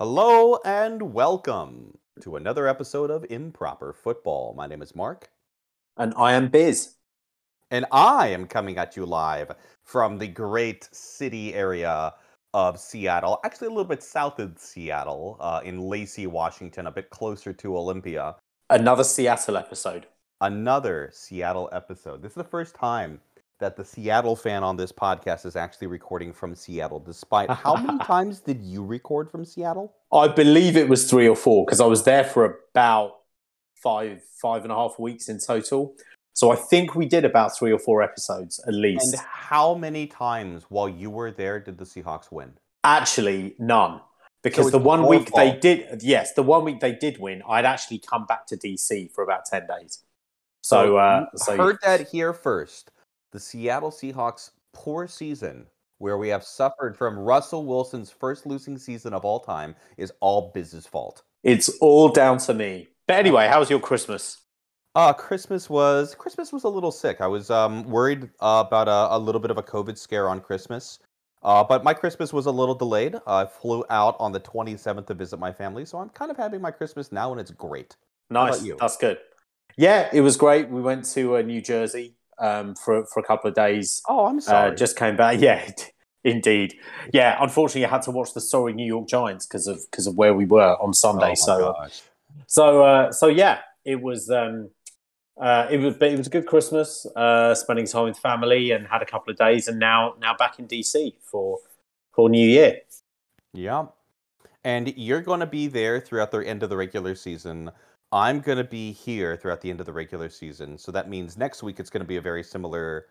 Hello and welcome to another episode of Improper Football. My name is Mark. And I am Biz. And I am coming at you live from the great city area of Seattle, actually a little bit south of Seattle, uh, in Lacey, Washington, a bit closer to Olympia. Another Seattle episode. Another Seattle episode. This is the first time that the Seattle fan on this podcast is actually recording from Seattle, despite how many times did you record from Seattle? I believe it was three or four because I was there for about five, five and a half weeks in total. So I think we did about three or four episodes at least. And how many times while you were there did the Seahawks win? Actually, none. Because So the one week they did, yes, the one week they did win, I'd actually come back to DC for about 10 days. So, uh, you so heard that here first. The Seattle Seahawks' poor season, where we have suffered from Russell Wilson's first losing season of all time, is all Biz's fault. it's all down to me. But anyway, how was your Christmas? Uh, Christmas was Christmas was a little sick. I was um, worried uh, about a, a little bit of a COVID scare on Christmas. Uh, but my Christmas was a little delayed. I flew out on the 27th to visit my family, so I'm kind of having my Christmas now, and it's great. Nice. That's good. Yeah, it was great. We went to uh, New Jersey um, for for a couple of days. Oh, I'm Uh, sorry. just came back. Yeah, indeed. Yeah, unfortunately, I had to watch the sorry New York Giants because of because of where we were on Oh Sunday. my so gosh. so uh, so yeah, it was um, uh, it was it was a good Christmas. Uh, spending time with family and had a couple of days, and now now back in DC for for New Year. Yeah. And you're going to be there throughout the end of the regular season. I'm going to be here throughout the end of the regular season. So that means next week it's going to be a very similar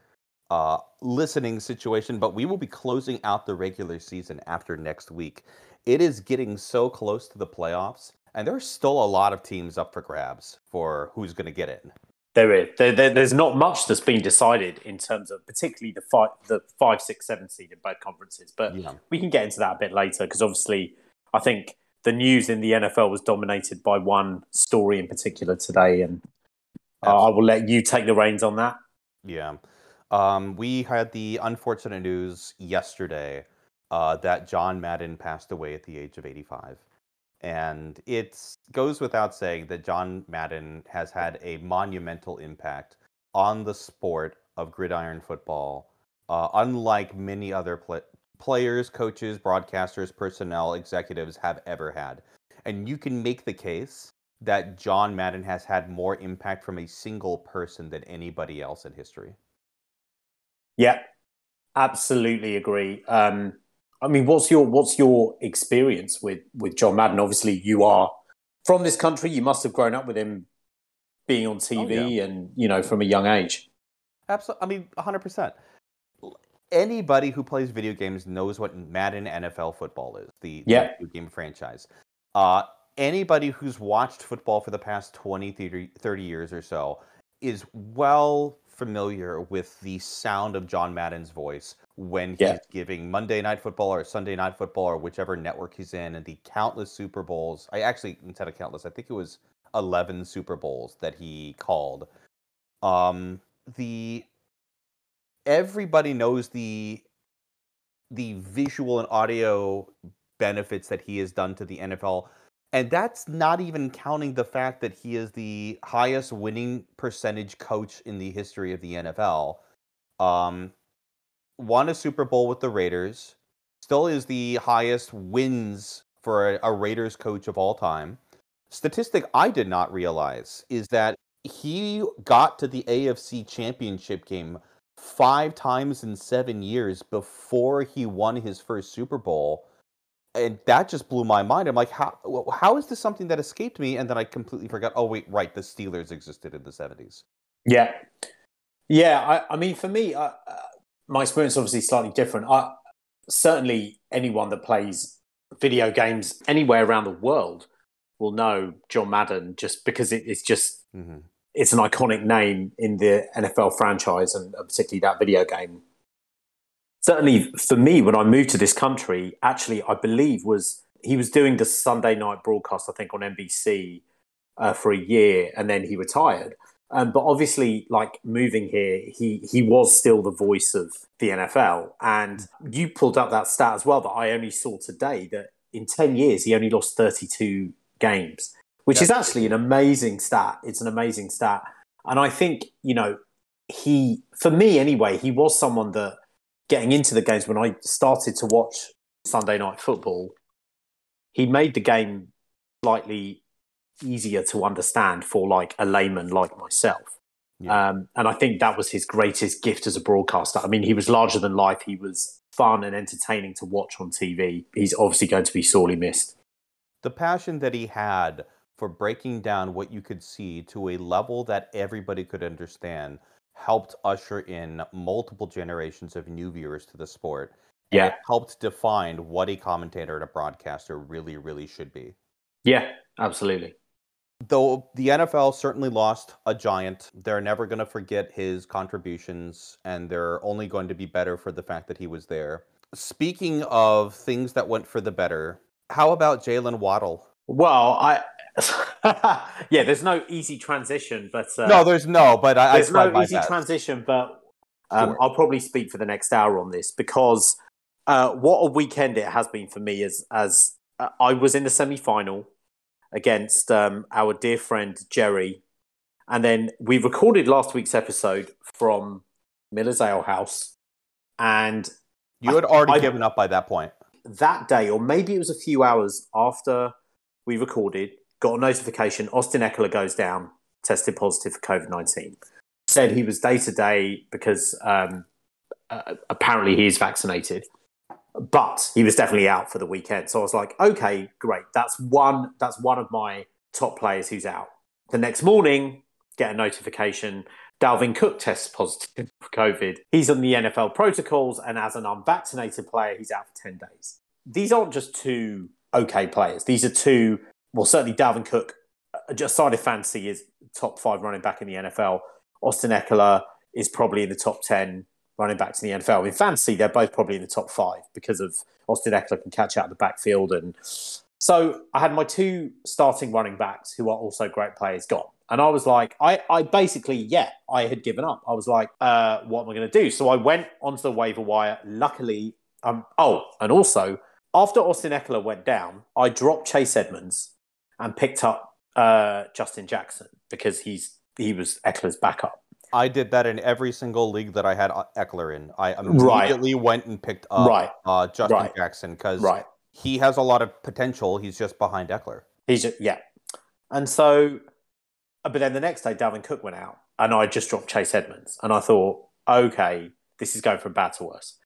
uh, listening situation, but we will be closing out the regular season after next week. It is getting so close to the playoffs, and there's still a lot of teams up for grabs for who's going to get in. There is there, there, there's not much that's been decided in terms of particularly the five the five six seven seed in both conferences, but. Yeah. we can get into that a bit later because obviously I think the news in the NFL was dominated by one story in particular today, and uh, I will let you take the reins on that. Yeah. Um, we had the unfortunate news yesterday uh, that John Madden passed away at the age of 85. And it goes without saying that John Madden has had a monumental impact on the sport of gridiron football, uh, unlike many other pla players, coaches, broadcasters, personnel, executives have ever had. And you can make the case that John Madden has had more impact from a single person than anybody else in history. Yeah, absolutely agree. Um, I mean, what's your what's your experience with with John Madden? Obviously, you are from this country. You must have grown up with him being on TV and you know from a young age. Absolutely. I mean, 100%. Anybody who plays video games knows what Madden NFL football is, the, the Yeah. video game franchise. Uh, anybody who's watched football for the past 20, 30, 30 years or so is well familiar with the sound of John Madden's voice when he's Yeah. giving Monday Night Football or Sunday Night Football or whichever network he's in, and the countless Super Bowls. I actually, instead of countless, I think it was 11 Super Bowls that he called. Um, the everybody knows the the visual and audio benefits that he has done to the NFL. And that's not even counting the fact that he is the highest winning percentage coach in the history of the NFL. Um, won a Super Bowl with the Raiders, still is the highest wins for a, a Raiders coach of all time. Statistic I did not realize is that he got to the AFC championship game five times in seven years before he won his first Super Bowl. And that just blew my mind. I'm like, how how is this something that escaped me? And then I completely forgot. Oh wait, right, the Steelers existed in the 70s. Yeah, yeah. I, I mean, for me, uh, uh, my experience is obviously slightly different. I, certainly, anyone that plays video games anywhere around the world will know John Madden just because it, it's just Mm-hmm. It's an iconic name in the NFL franchise and particularly that video game. Certainly, for me, when I moved to this country, actually, I believe was he was doing the Sunday night broadcast, I think, on NBC uh, for a year, and then he retired. Um, but obviously, like moving here, he he was still the voice of the NFL. And you pulled up that stat as well that I only saw today that in 10 years, he only lost 32 games, which is actually an amazing stat. It's an amazing stat. And I think, you know, he, for me anyway, he was someone that getting into the games when I started to watch Sunday night football, he made the game slightly easier to understand for like a layman like myself. Yeah. Um, and I think that was his greatest gift as a broadcaster. I mean, he was larger than life. He was fun and entertaining to watch on TV. He's obviously going to be sorely missed. The passion that he had for breaking down what you could see to a level that everybody could understand helped usher in multiple generations of new viewers to the sport. Yeah. helped define what a commentator and a broadcaster really, really should be. Yeah, absolutely. Though the NFL certainly lost a giant, they're never going to forget his contributions, and they're only going to be better for the fact that he was there. Speaking of things that went for the better, how about Jalen Waddle? Well, I yeah, there's no easy transition, but uh, no, there's no, but I, there's I no easy that. transition. But um, sure. I'll probably speak for the next hour on this because uh, what a weekend it has been for me. As as uh, I was in the semi final against um, our dear friend Jerry, and then we recorded last week's episode from Miller's Ale House, and you had already I, given up by that point. That day, or maybe it was a few hours after we recorded, got a notification Austin Ekeler goes down, tested positive for COVID 19. Said he was day to day because um, uh, apparently he is vaccinated, but he was definitely out for the weekend. So I was like, okay, great. That's one. That's one of my top players who's out. The next morning, get a notification. Dalvin Cook tests positive for COVID. He's on the NFL protocols, and as an unvaccinated player, he's out for 10 days. These aren't just two okay players. These are two well, certainly Dalvin Cook, uh, just side of fantasy, is top five running back in the NFL. Austin Ekeler is probably in the top 10 running backs in the NFL. In fantasy, they're both probably in the top five because of Austin Ekeler can catch out of the backfield. And so I had my two starting running backs who are also great players gone. And I was like, I, I basically, yeah, I had given up. I was like, uh, what am I going to do? So I went onto the waiver wire. Luckily, um, oh, and also after Austin Ekeler went down, I dropped Chase Edmonds and picked up uh, Justin Jackson because he's he was Ekeler's backup. I did that in every single league that I had uh, Ekeler in. I immediately right. went and picked up right. uh, Justin right. Jackson because he has a lot of potential. He's just behind Ekeler. He's just, yeah, and so, uh, but then the next day, Dalvin Cook went out, and I just dropped Chase Edmonds, and I thought, okay, this is going from bad to worse.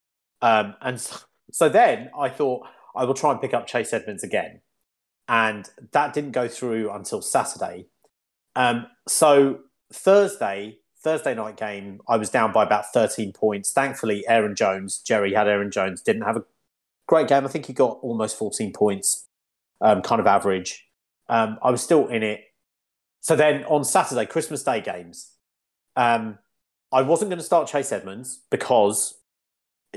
Um, and so, so then I thought I will try and pick up Chase Edmonds again and that didn't go through until Saturday. Um, so Thursday, Thursday night game, I was down by about 13 points. Thankfully, Aaron Jones, Jerry had Aaron Jones, didn't have a great game. I think he got almost 14 points, um, kind of average. Um, I was still in it. So then on Saturday, Christmas Day games, um, I wasn't going to start Chase Edmonds because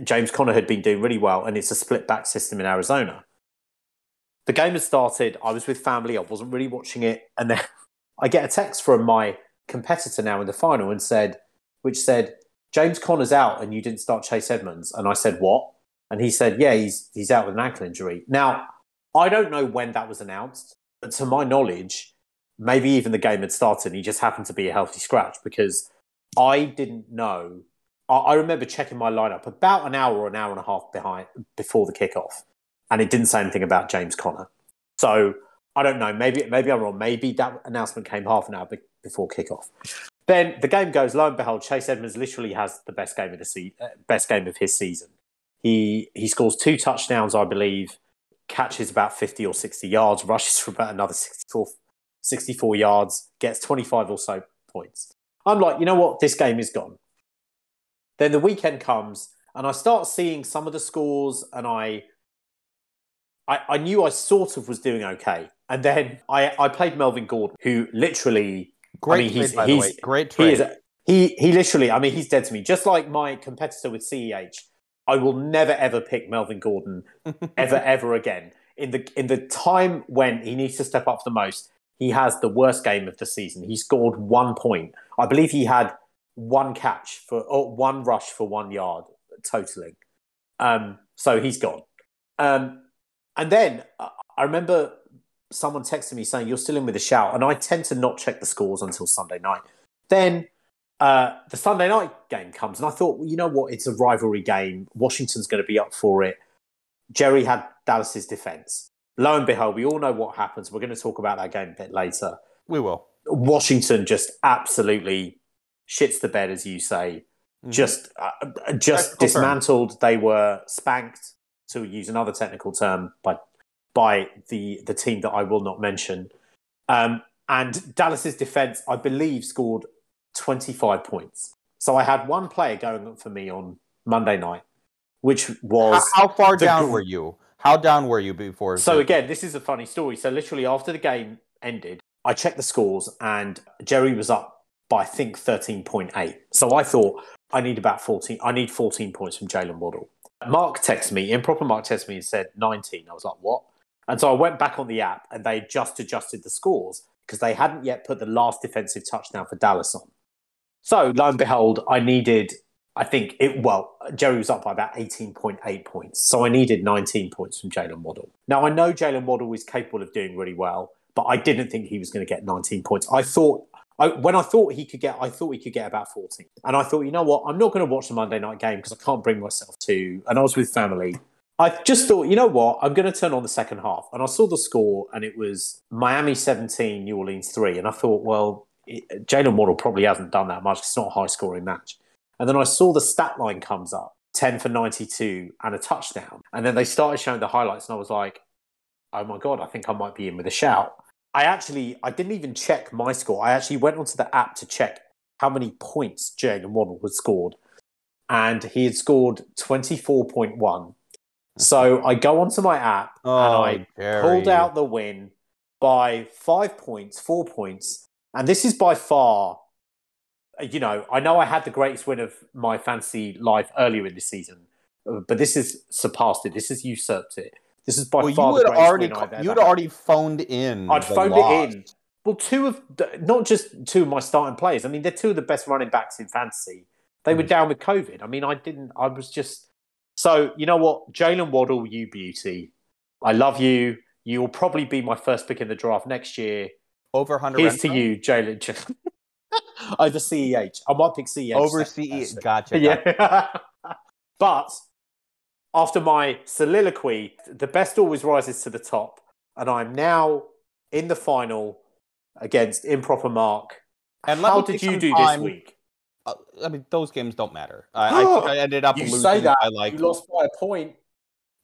James Conner had been doing really well, and it's a split back system in Arizona the game had started. I was with family. I wasn't really watching it, and then I get a text from my competitor now in the final and said, which said James Conner's out, and you didn't start Chase Edmonds. And I said, what? And he said, yeah, he's he's out with an ankle injury. Now I don't know when that was announced, but to my knowledge, maybe even the game had started. and He just happened to be a healthy scratch because I didn't know. I, I remember checking my lineup about an hour or an hour and a half behind before the kickoff and it didn't say anything about James Conner. So I don't know. Maybe maybe I'm wrong. Maybe that announcement came half an hour be- before kickoff. Then the game goes. Lo and behold, Chase Edmonds literally has the best game of the se- uh, best game of his season. He he scores two touchdowns, I believe. Catches about 50 or 60 yards, rushes for about another 64, 64 yards, gets 25 or so points. I'm like, you know what? This game is gone. Then the weekend comes, and I start seeing some of the scores, and I I, I knew I sort of was doing okay. And then I, I played Melvin Gordon, who literally great I mean, he's, trade, he's, Great trade. He, he, he literally, I mean, he's dead to me. Just like my competitor with CEH, I will never ever pick Melvin Gordon ever ever again. In the in the time when he needs to step up the most, he has the worst game of the season. He scored one point. I believe he had one catch for or one rush for one yard totaling. Um, so he's gone. Um, and then uh, I remember someone texting me saying you're still in with a shout, and I tend to not check the scores until Sunday night. Then uh, the Sunday night game comes, and I thought, well, you know what? It's a rivalry game. Washington's going to be up for it. Jerry had Dallas's defense. Lo and behold, we all know what happens. We're going to talk about that game a bit later. We will. Washington just absolutely shits the bed, as you say. Mm-hmm. Just, uh, just dismantled. They were spanked, to use another technical term, by by the the team that I will not mention. Um, and Dallas's defense, I believe, scored 25 points. So I had one player going for me on Monday night, which was how, how far down were you? How down were you before? So the... again, this is a funny story. So literally after the game ended, I checked the scores and Jerry was up by I think 13.8. So I thought I need about 14. I need 14 points from Jalen Waddle. Mark texted me, improper Mark texted me and said 19. I was like, what? And so I went back on the app and they just adjusted the scores because they hadn't yet put the last defensive touchdown for Dallas on. So lo and behold, I needed, I think it, well, Jerry was up by about 18.8 points. So I needed 19 points from Jalen Waddle. Now I know Jalen Waddle is capable of doing really well, but I didn't think he was going to get 19 points. I thought, I, when I thought he could get, I thought he could get about 14. And I thought, you know what, I'm not going to watch the Monday night game because I can't bring myself to, and I was with family. I just thought, you know what, I'm going to turn on the second half. And I saw the score and it was Miami 17, New Orleans 3. And I thought, well, Jalen Waddle probably hasn't done that much. It's not a high scoring match. And then I saw the stat line comes up 10 for 92 and a touchdown. And then they started showing the highlights, and I was like, oh my God, I think I might be in with a shout. I actually, I didn't even check my score. I actually went onto the app to check how many points Jalen Waddle had scored. And he had scored 24.1. So I go onto my app oh, and I pulled out the win by five points, four points, and this is by far, you know, I know I had the greatest win of my fantasy life earlier in the season, but this has surpassed it. This has usurped it. This is by well, far the greatest already, win I've ever You'd had. already phoned in. I'd phoned loss. it in. Well, two of not just two of my starting players. I mean, they're two of the best running backs in fantasy. They mm. were down with COVID. I mean, I didn't. I was just so. You know what, Jalen Waddle, you beauty. I love you. You will probably be my first pick in the draft next year. Over Hunter. Here's to you, Jalen. Over CEH. I might pick CEH. Over CEH. Gotcha. Yeah. but after my soliloquy, the best always rises to the top. And I'm now in the final against Improper Mark. And how did you do this week? Uh, I mean, those games don't matter. I, I, I ended up you losing. Say that. I like you lost by a point.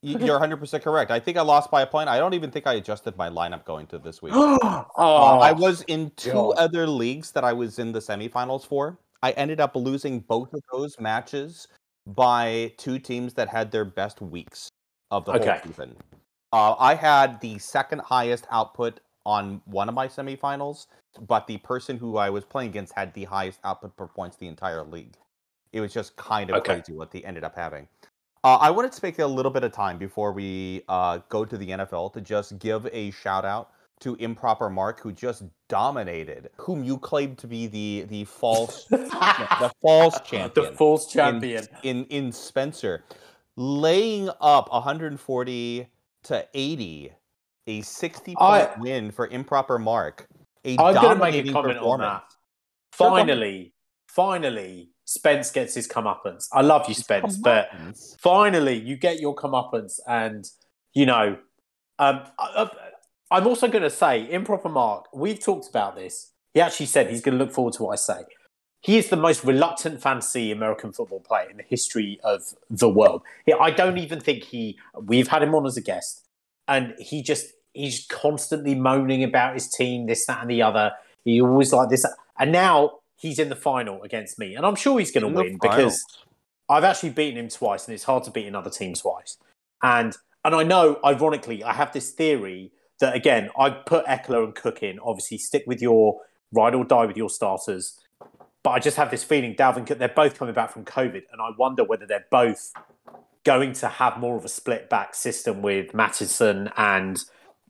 You're 100 percent correct. I think I lost by a point. I don't even think I adjusted my lineup going to this week. oh, uh, I was in two God. other leagues that I was in the semifinals for. I ended up losing both of those matches by two teams that had their best weeks of the okay. whole season. Uh, I had the second highest output on one of my semifinals, but the person who I was playing against had the highest output per points the entire league. It was just kind of okay. crazy what they ended up having. Uh, I wanted to take a little bit of time before we uh, go to the NFL to just give a shout out to Improper Mark, who just dominated, whom you claimed to be the the false the false champion, the false champion in, in in Spencer, laying up 140 to 80, a 60 point I, win for Improper Mark. A I'm going to make a comment on that. Finally, finally, Spence gets his comeuppance. I love you, Spence, but finally you get your comeuppance, and you know, um, I, am also going to say, improper Mark. We've talked about this. He actually said he's going to look forward to what I say. He is the most reluctant fantasy American football player in the history of the world. I don't even think he. We've had him on as a guest, and he just he's constantly moaning about his team, this, that, and the other. He always like this, and now he's in the final against me, and I'm sure he's going to win because I've actually beaten him twice, and it's hard to beat another team twice. And and I know, ironically, I have this theory that again, I put Ekeler and Cook in. Obviously, stick with your ride or die with your starters. But I just have this feeling, Dalvin Cook, they're both coming back from COVID, and I wonder whether they're both going to have more of a split back system with Mattison and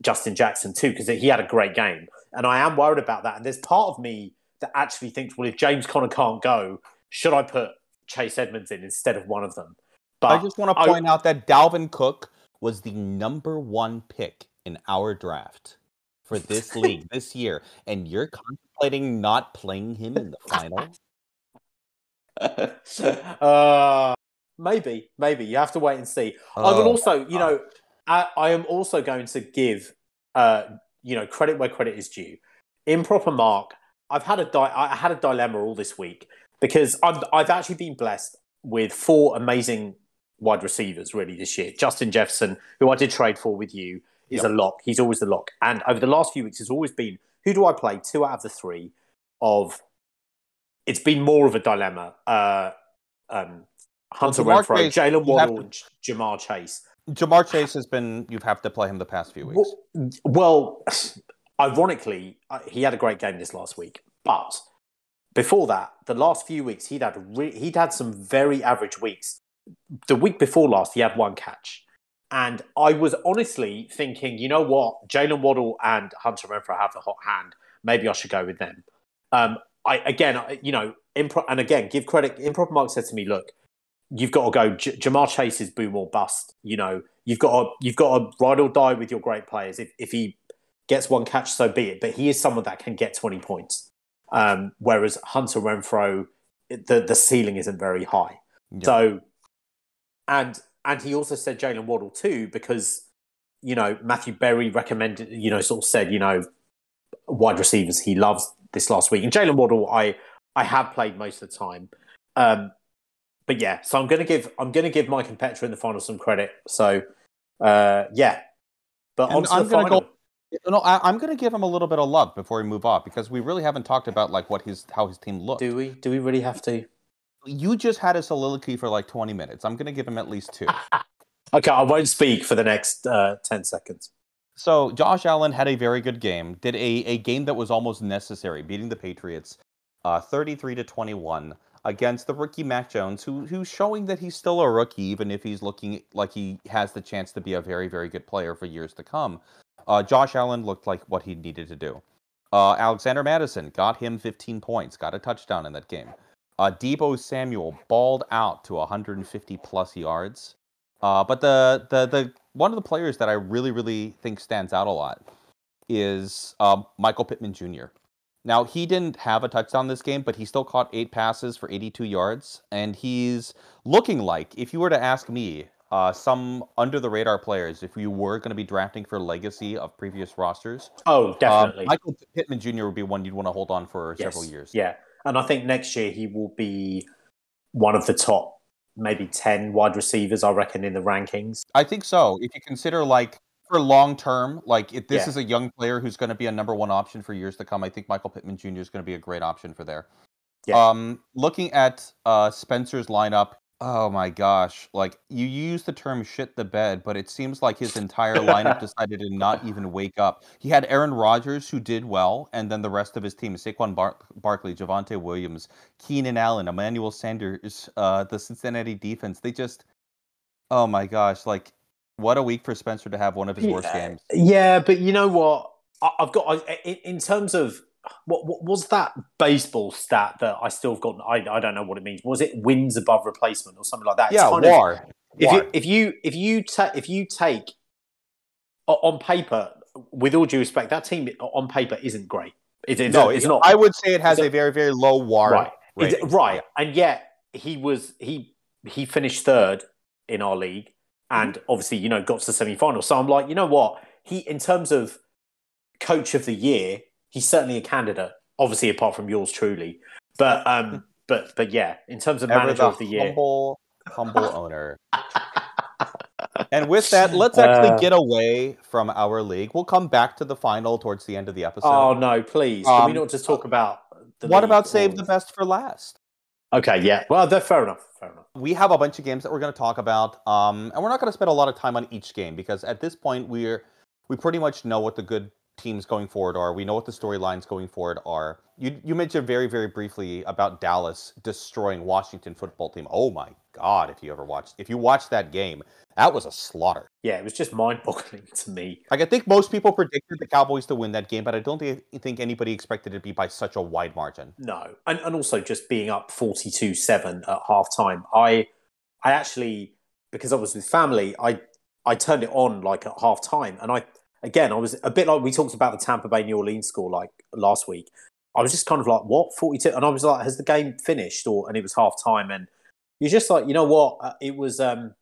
Justin Jackson too, because he had a great game. And I am worried about that. And there's part of me that actually thinks, well, if James Conner can't go, should I put Chase Edmonds in instead of one of them? But I just want to point I, out that Dalvin Cook was the number one pick in our draft for this league this year, and you're contemplating not playing him in the final? uh, maybe, maybe you have to wait and see. I will Oh, also, you know, I, I am also going to give, uh, you know, credit where credit is due. Improper mark. I've had a di- I had a dilemma all this week because I've I've actually been blessed with four amazing wide receivers really this year. Justin Jefferson, who I did trade for with you, is Yep. a lock. He's always the lock. And over the last few weeks, it's always been who do I play? Two out of the three of it's been more of a dilemma. Uh, um, Hunter Jamar Renfrow, Jalen Waddle, to- Ja'Marr Chase. Ja'Marr Chase has been. You have had to play him the past few weeks. Well, well, ironically, uh, he had a great game this last week, but before that, the last few weeks he'd had re- he'd had some very average weeks. The week before last, he had one catch, and I was honestly thinking, you know what, Jalen Waddle and Hunter Renfrow have the hot hand. Maybe I should go with them. Um, I again, I- you know, impro- and again, give credit. Improper Mark said to me, "Look, you've got to go. J- Ja'Marr Chase is boom or bust. You know, you've got to you've got to ride or die with your great players. If if he gets one catch, so be it. But he is someone that can get twenty points. Um, whereas Hunter Renfrow, the the ceiling isn't very high. Yeah. So, and and he also said Jalen Waddle too because you know Matthew Berry recommended you know sort of said you know wide receivers he loves this last week and Jalen Waddle I I have played most of the time. Um, but yeah, so I'm gonna give I'm gonna give Mike and Petra in the final some credit. So uh, yeah, but on I'm the gonna final. go- No, I, I'm going to give him a little bit of love before we move off because we really haven't talked about like what his how his team looked. Do we? Do we really have to? You just had a soliloquy for like 20 minutes. I'm going to give him at least two. Okay, I won't speak for the next uh, ten seconds. So Josh Allen had a very good game. Did a, a game that was almost necessary, beating the Patriots, uh, 33 to 21 against the rookie Mac Jones, who who's showing that he's still a rookie, even if he's looking like he has the chance to be a very very good player for years to come. Uh, Josh Allen looked like what he needed to do. Uh, Alexander Mattison got him 15 points, got a touchdown in that game. Uh, Deebo Samuel balled out to 150 plus yards. Uh, but the, the the one of the players that I really really think stands out a lot is um, Michael Pittman Jr. Now he didn't have a touchdown this game, but he still caught eight passes for 82 yards, and he's looking like if you were to ask me, uh, some under the radar players, if you were going to be drafting for legacy of previous rosters, Oh, um, definitely. Michael Pittman Jr. would be one you'd want to hold on for several years. Yeah, and I think next year he will be one of the top, maybe ten wide receivers. I reckon in the rankings. I think so. If you consider like for long term, like if this Yeah. is a young player who's going to be a number one option for years to come, I think Michael Pittman Jr. is going to be a great option for there. Yeah. Um, looking at uh, Spencer's lineup, oh my gosh, like you use the term "shit the bed," but it seems like his entire lineup decided to not even wake up. He had Aaron Rodgers who did well, and then the rest of his team: Saquon Bar- Barkley, Javonte Williams, Keenan Allen, Emmanuel Sanders, uh, the Cincinnati defense. They just, oh my gosh, like what a week for Spencer to have one of his worst games. Yeah, but you know what? I, I've got I, in, in terms of what, what was that baseball stat that I still have got? I, I don't know what it means. Was it wins above replacement or something like that? It's Yeah, kind of- war. if War. you if you if you ta- if you take on paper, with all due respect, that team on paper isn't great. It, it's, no, it's not I would say it has a very, very low war. right. Rating. right, and yet he was he he finished third in our league, and Mm-hmm. obviously you know got to the semi final. So I'm like, you know what? He in terms of coach of the year, he's certainly a candidate. Obviously, apart from yours truly, but um, but but yeah, in terms of Ever manager the of the year, humble, humble owner. And with that, let's actually Uh, get away from our league. We'll come back to the final towards the end of the episode. oh no, please, can we Um, not just talk about? The what about save or- the best for last? Okay, yeah. Well, that's fair enough. Fair enough. we have a bunch of games that we're going to talk about um, and we're not going to spend a lot of time on each game because at this point we're we pretty much know what the good teams going forward are we know what the storylines going forward are you you mentioned very very briefly about dallas destroying washington football team oh my god if you ever watched if you watched that game that was a slaughter Yeah, it was just mind-boggling to me. like i think most people predicted the cowboys to win that game but i don't thi- think anybody expected it to be by such a wide margin No, and and also just being up forty-two seven at halftime. I I actually because I was with family, I I turned it on like at half time, and I again I was a bit like we talked about the Tampa Bay New Orleans score like last week. I was just kind of like, what forty two, and I was like, has the game finished? Or and it was half time, and you're just like, you know what? Uh, it was um,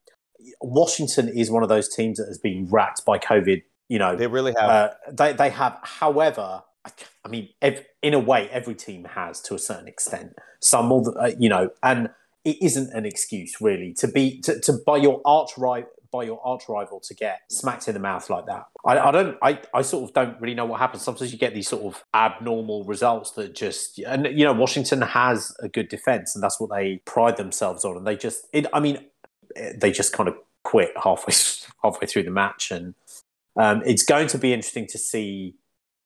Washington is one of those teams that has been racked by COVID. You know, They really have. uh, they they have. However, I, I mean, ev- in a way, every team has to a certain extent. Some more, uh, you know, and it isn't an excuse really to be to, to by your arch rival by your arch rival to get smacked in the mouth like that. I, I don't. I, I sort of don't really know what happens. Sometimes you get these sort of abnormal results that just and you know Washington has a good defense and that's what they pride themselves on. And they just, it, I mean, they just kind of quit halfway halfway through the match and. Um, it's going to be interesting to see.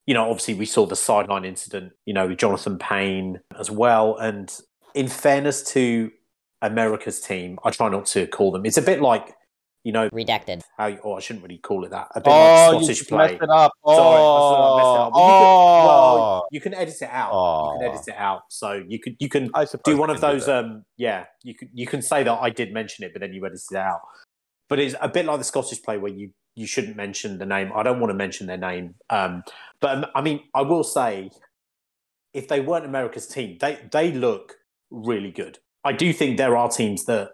You know, obviously, we saw the sideline incident. You know, with Jonathan Payne as well. And in fairness to America's team, I try not to call them. It's a bit like, you know, Redacted. how. You, oh, I shouldn't really call it that. A bit oh, like you Scottish just play. messed it up. Sorry, I messed it up. Oh, you could- well, oh. you can edit it out. You can Oh. edit it out. So you could you can I do one of those. Um, yeah, you can you can say that I did mention it, but then you edited it out. But it's a bit like the Scottish play where you you shouldn't mention the name. I don't want to mention their name. Um, but um, I mean, I will say, if they weren't America's team, they they look really good. I do think there are teams that,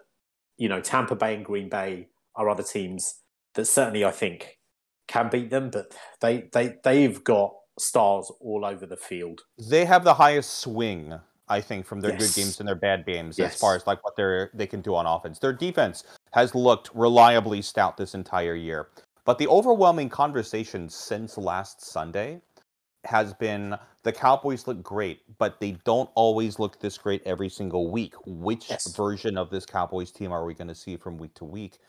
you know, Tampa Bay and Green Bay are other teams that certainly I think can beat them, but they they they've got stars all over the field. they have the highest swing, I think, from their Yes. good games and their bad games Yes. as far as like what they're they can do on offense. Their defense has looked reliably stout this entire year. But the overwhelming conversation since last Sunday has been the Cowboys look great, but they don't always look this great every single week. Which Yes. version of this Cowboys team are we going to see from week to week?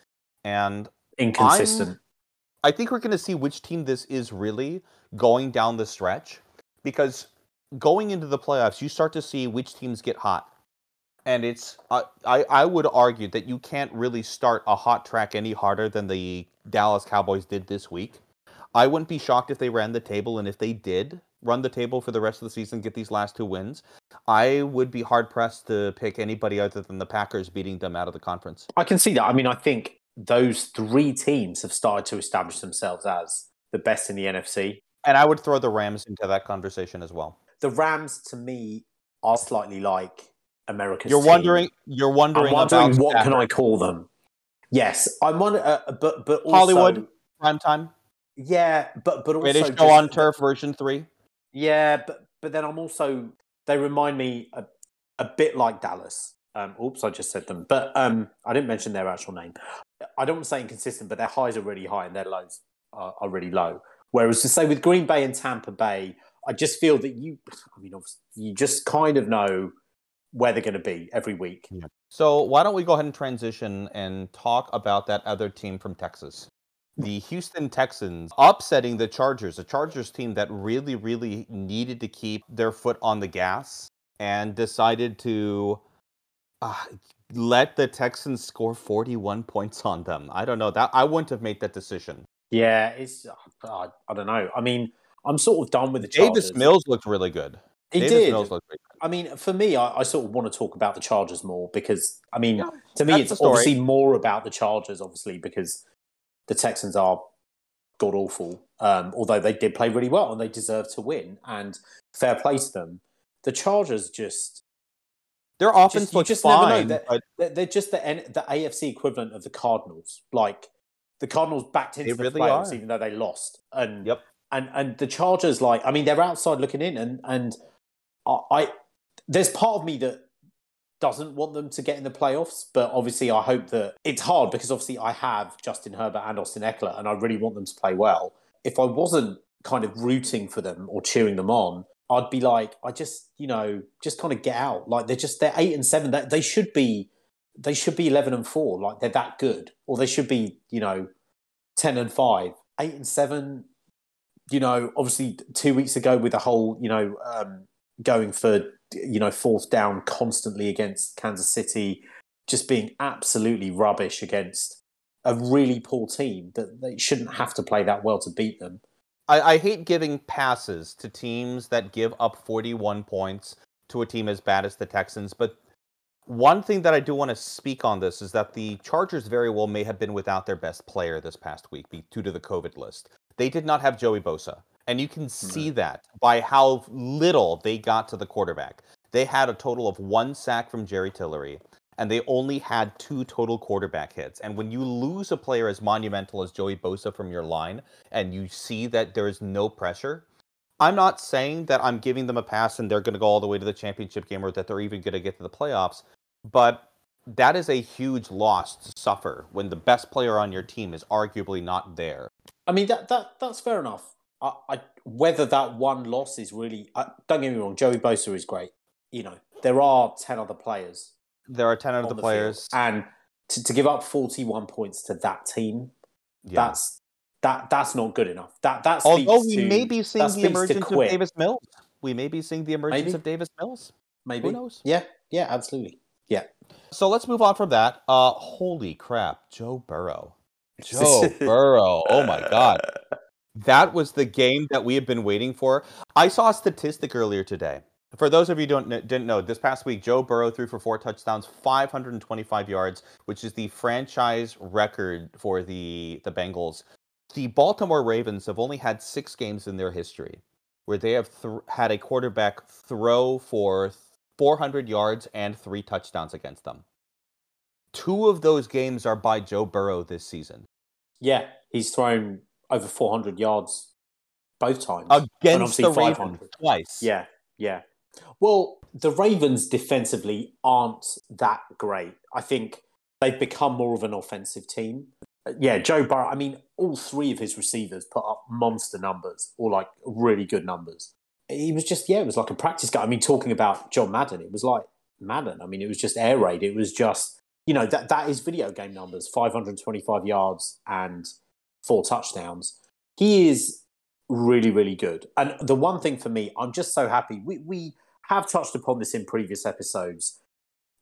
And Inconsistent. I think we're going to see which team this is really going down the stretch because going into the playoffs, you start to see which teams get hot. And it's, I I, I would argue that you can't really start a hot track any harder than the Dallas Cowboys did this week. I wouldn't be shocked if they ran the table, and if they did run the table for the rest of the season, get these last two wins, I would be hard pressed to pick anybody other than the Packers beating them out of the conference. I can see that. I mean, I think those three teams have started to establish themselves as the best in the NFC. And I would throw the Rams into that conversation as well. The Rams, to me, are slightly like America's. You're team. wondering. You're wondering. I'm wondering about what can I call them? Yes, I'm wondering, uh, but but also, Hollywood prime time. Yeah, but but also British Show on Turf version three. Yeah, but but then I'm also they remind me a, a bit like Dallas. Um, oops, I just said them, but um, I didn't mention their actual name. I don't want to say inconsistent, but their highs are really high and their lows are, are really low. Whereas to say with Green Bay and Tampa Bay, I just feel that you, I mean, you just kind of know where they're going to be every week. So why don't we go ahead and transition and talk about that other team from Texas, the Houston Texans, upsetting the Chargers, a Chargers team that really, really needed to keep their foot on the gas and decided to uh, let the Texans score 41 points on them. I don't know that I wouldn't have made that decision. Yeah, it's uh, I don't know. I mean, I'm sort of done with the Chargers. Davis Mills looked really good. He Davis did. Mills looked really good. I mean, for me, I, I sort of want to talk about the Chargers more because, I mean, Yeah, to me, it's obviously more about the Chargers, obviously, because the Texans are god awful. Um, although they did play really well and they deserve to win, and fair play to them. The Chargers just Their offense you looks just never know. fine, they're, they're just the the AFC equivalent of the Cardinals. Like the Cardinals backed into They the really playoffs are. even though they lost, and Yep. and and the Chargers, like I mean, they're outside looking in, and and I, I there's part of me that doesn't want them to get in the playoffs, but obviously I hope that it's hard because obviously I have Justin Herbert and Austin Ekeler, and I really want them to play well. If I wasn't kind of rooting for them or cheering them on, I'd be like, I just you know just kind of get out. Like they're just they're eight and seven. That they should be they should be eleven and four. Like they're that good, or they should be you know ten and five, eight and seven. You know, obviously two weeks ago with the whole you know um, going for you know fourth down constantly against Kansas City, just being absolutely rubbish against a really poor team that they shouldn't have to play that well to beat them. I, I hate giving passes to teams that give up 41 points to a team as bad as the Texans, but One thing that I do want to speak on this is that the Chargers very well may have been without their best player this past week due to the COVID list. They did not have Joey Bosa. And you can see right. that by how little they got to the quarterback. They had a total of one sack from Jerry Tillery, and they only had two total quarterback hits. And when you lose a player as monumental as Joey Bosa from your line, and you see that there is no pressure, I'm not saying that I'm giving them a pass and they're going to go all the way to the championship game or that they're even going to get to the playoffs. But that is a huge loss to suffer when the best player on your team is arguably not there. I mean that that that's fair enough. I, I whether that one loss is really uh, don't get me wrong, Joey Bosa is great. You know there are ten other players. There are ten out of the players, and to, to give up forty one points to that team, yeah. that's that that's not good enough. That that's although we to, may be seeing the emergence of Davis Mills. We may be seeing the emergence Maybe. of Davis Mills. Maybe. Who knows? Yeah, yeah, absolutely. Yeah. So let's move on from that. Uh, holy crap, Joe Burrow. Joe Burrow. Oh my God. That was the game that we have been waiting for. I saw a statistic earlier today. For those of you who don't didn't know, this past week Joe Burrow threw for four touchdowns, 525 yards, which is the franchise record for the the Bengals. The Baltimore Ravens have only had six games in their history where they have th- had a quarterback throw for 400 yards and three touchdowns against them. Two of those games are by Joe Burrow this season. Yeah, he's thrown over 400 yards both times against the Ravens twice. Yeah, yeah. Well, the Ravens defensively aren't that great. I think they've become more of an offensive team. Uh, yeah, Joe Burrow. I mean, all three of his receivers put up monster numbers, or like really good numbers he was just yeah, it was like a practice guy. I mean, talking about John Madden, it was like Madden. I mean, it was just air raid. It was just you know that that is video game numbers: five hundred twenty-five yards and four touchdowns. He is really really good. And the one thing for me, I'm just so happy. We we have touched upon this in previous episodes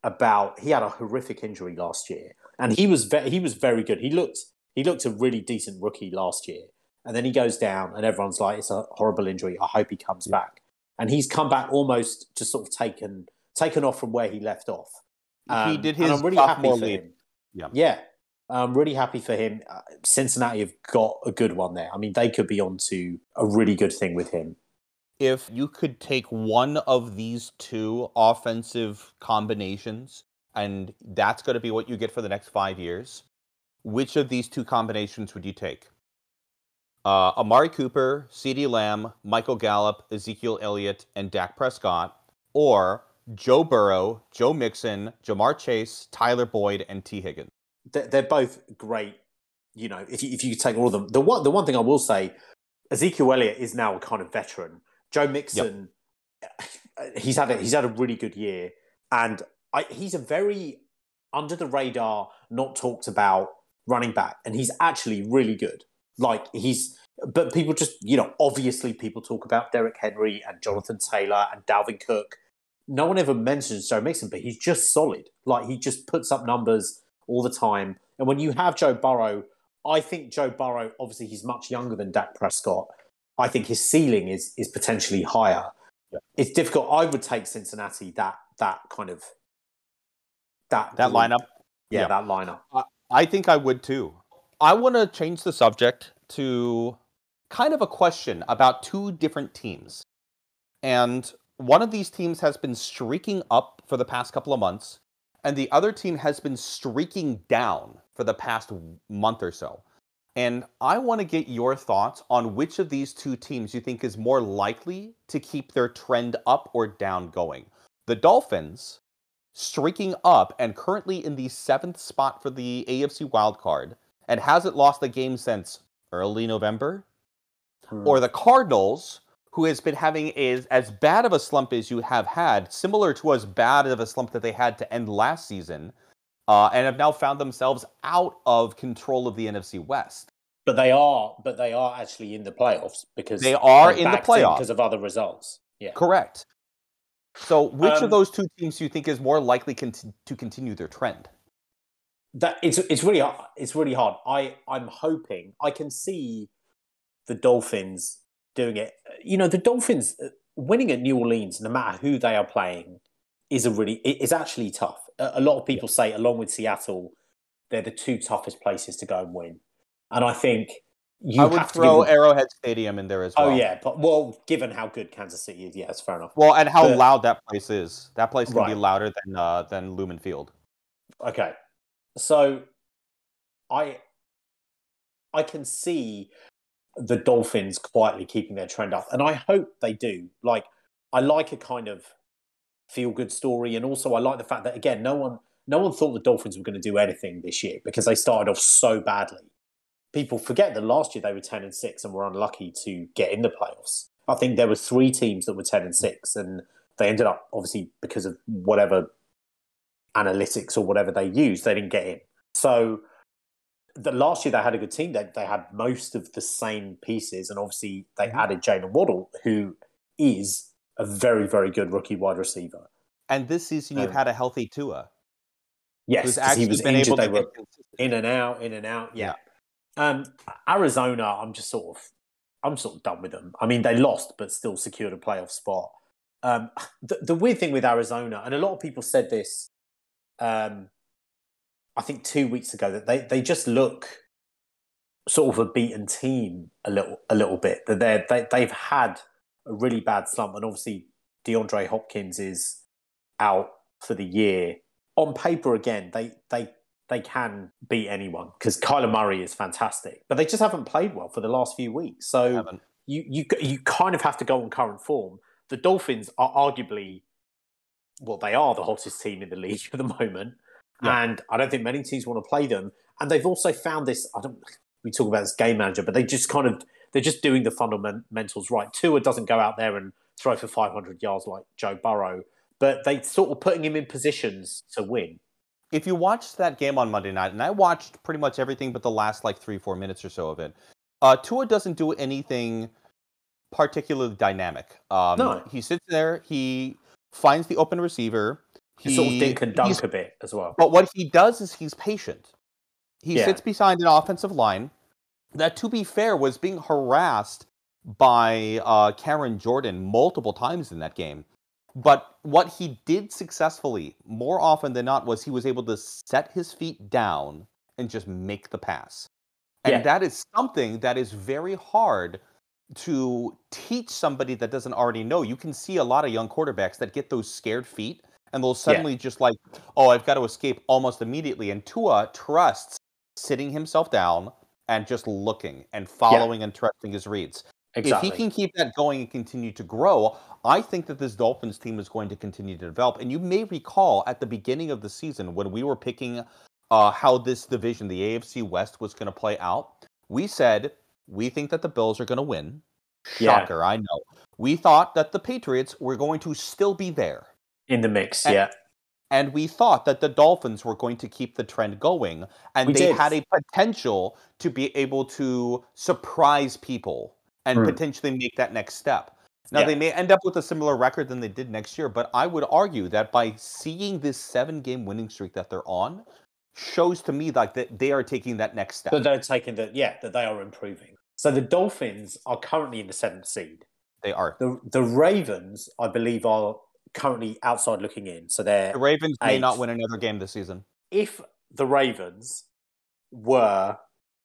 about he had a horrific injury last year, and he was ve- he was very good. He looked he looked a really decent rookie last year and then he goes down, and everyone's like, "It's a horrible injury. I hope he comes yeah. back." And he's come back almost just sort of taken taken off from where he left off. Um, he did his. I'm really happy for him. Yeah, yeah. I'm really happy for him. Uh, Cincinnati have got a good one there. I mean, they could be on to a really good thing with him. If you could take one of these two offensive combinations, and that's going to be what you get for the next five years, which of these two combinations would you take? uh, Amari Cooper, CeeDee Lamb, Michael Gallup, Ezekiel Elliott, and Dak Prescott, or Joe Burrow, Joe Mixon, Ja'Marr Chase, Tyler Boyd, and Tee Higgins. They're both great. You know, if you, if you take all of them, the one the one thing I will say, Ezekiel Elliott is now a kind of veteran. Joe Mixon, yep. he's had a, he's had a really good year, and I, he's a very under the radar, not talked about running back, and he's actually really good. Like he's, but people just, you know, obviously people talk about Derrick Henry and Jonathan Taylor and Dalvin Cook. No one ever mentions Joe Mixon, but he's just solid. Like he just puts up numbers all the time. And when you have Joe Burrow, I think Joe Burrow, obviously he's much younger than Dak Prescott. I think his ceiling is is potentially higher. Yeah. It's difficult. I would take Cincinnati that that kind of that that lineup. Yeah, yeah, that lineup. I, I think I would too. I want to change the subject to kind of a question about two different teams. And one of these teams has been streaking up for the past couple of months, and the other team has been streaking down for the past month or so. And I want to get your thoughts on which of these two teams you think is more likely to keep their trend up or down going. The Dolphins streaking up and currently in the seventh spot for the AFC wildcard and hasn't lost a game since early November, hmm. or the Cardinals, who has been having is as bad of a slump as you have had, similar to as bad of a slump that they had to end last season, uh, and have now found themselves out of control of the NFC West. But they are, but they are actually in the playoffs because they are in the playoffs because of other results. Yeah, correct. So, which um, of those two teams do you think is more likely con- to continue their trend? that it's it's really hard. It's really hard. I I'm hoping I can see the Dolphins doing it. You know, the Dolphins uh, winning at New Orleans, no matter who they are playing, is a really it's actually tough. a lot of people say, along with Seattle, they're the two toughest places to go and win. And I think you I would have to throw give Arrowhead Stadium in there as well. Oh yeah, but well, given how good Kansas City is, yeah, fair enough. Well, and how But- loud that place is. That place can be louder than uh, than Lumen Field. Okay, so I I can see the Dolphins quietly keeping their trend up, and I hope they do. Like, I like a kind of feel good story, and also I like the fact that again, no one no one thought the Dolphins were going to do anything this year because they started off so badly. People forget that last year they were ten and six and were unlucky to get in the playoffs. I think there were three teams that were ten and six, and they ended up obviously because of whatever analytics or whatever they used, they didn't get in. So the last year they had a good team. They they had most of the same pieces, and obviously they Mhm. added Jaylen Waddle, who is a very very good rookie wide receiver. And this season, you've Um, had a healthy Tua, Yes, he was been injured. able They to were in and out, in and out. Yeah. Um, Arizona, I'm just sort of, I'm sort of done with them. I mean, they lost, but still secured a playoff spot. Um, the, the weird thing with Arizona, and a lot of people said this, um, I think two weeks ago, that they they just look sort of a beaten team a little a little bit. That they they they've had a really bad slump, and obviously DeAndre Hopkins is out for the year. On paper, again, they they they can beat anyone because Kyler Murray is fantastic, but they just haven't played well for the last few weeks. So you you you kind of have to go on current form. The Dolphins are arguably, well, they are the hottest team in the league at the moment, Yeah. and I don't think many teams want to play them. And they've also found this. I don't. We talk about this game manager, but they just kind of they're just doing the fundamentals right. Tua doesn't go out there and throw for 500 yards like Joe Burrow, but they sort of putting him in positions to win. If you watched that game on Monday night, and I watched pretty much everything but the last like three, four minutes or so of it, uh, Tua doesn't do anything particularly dynamic. Um, No. He sits there, he finds the open receiver. He sort of dink and dunk a bit as well. But what he does is he's patient. He Yeah. sits behind an offensive line that, to be fair, was being harassed by uh, Karen Jordan multiple times in that game. But what he did successfully, more often than not, was he was able to set his feet down and just make the pass. And Yeah. that is something that is very hard to teach somebody that doesn't already know. You can see a lot of young quarterbacks that get those scared feet and they'll suddenly just like, oh, I've got to escape almost immediately. And Tua trusts sitting himself down and just looking and following and trusting his reads. Exactly. If he can keep that going and continue to grow, I think that this Dolphins team is going to continue to develop. And you may recall at the beginning of the season when we were picking uh, how this division, the AFC West, was going to play out, we said we think that the Bills are going to win. Yeah. Shocker, I know. We thought that the Patriots were going to still be there. In the mix. And- yeah, And we thought that the Dolphins were going to keep the trend going. And We they did. had a potential to be able to surprise people and Hmm. potentially make that next step. Now, Yeah. they may end up with a similar record than they did next year, but I would argue that by seeing this seven game winning streak that they're on, shows to me like that they are taking that next step. that they're taking the yeah that they are improving. So the Dolphins are currently in the seventh seed. They are. The the Ravens, I believe, are currently outside looking in. So they're The Ravens may not win another game this season. if the Ravens were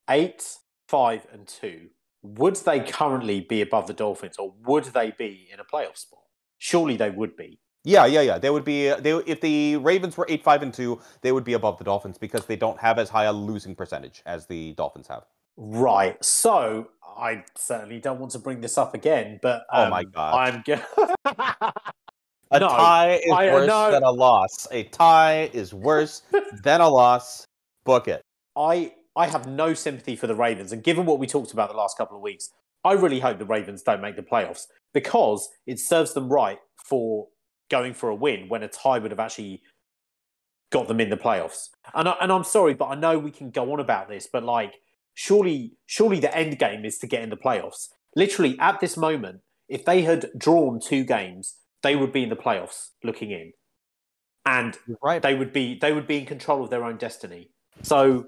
eight, five, and two, would they currently be above the Dolphins, or would they be in a playoff spot? Surely they would be. Yeah, yeah, yeah. They would be. They if the Ravens were eight, five, and two, they would be above the Dolphins because they don't have as high a losing percentage as the Dolphins have. Right. So I certainly don't want to bring this up again, but Oh um, my God. I'm A No, tie is I- uh, worse no. than a loss. A tie is worse than a loss. Book it. I I have no sympathy for the Ravens, and given what we talked about the last couple of weeks, I really hope the Ravens don't make the playoffs because it serves them right for going for a win when a tie would have actually got them in the playoffs. And I, and I'm sorry, but I know we can go on about this, but like surely surely the end game is to get in the playoffs. Literally at this moment, if they had drawn two games, they would be in the playoffs looking in. And right. they would be they would be in control of their own destiny. So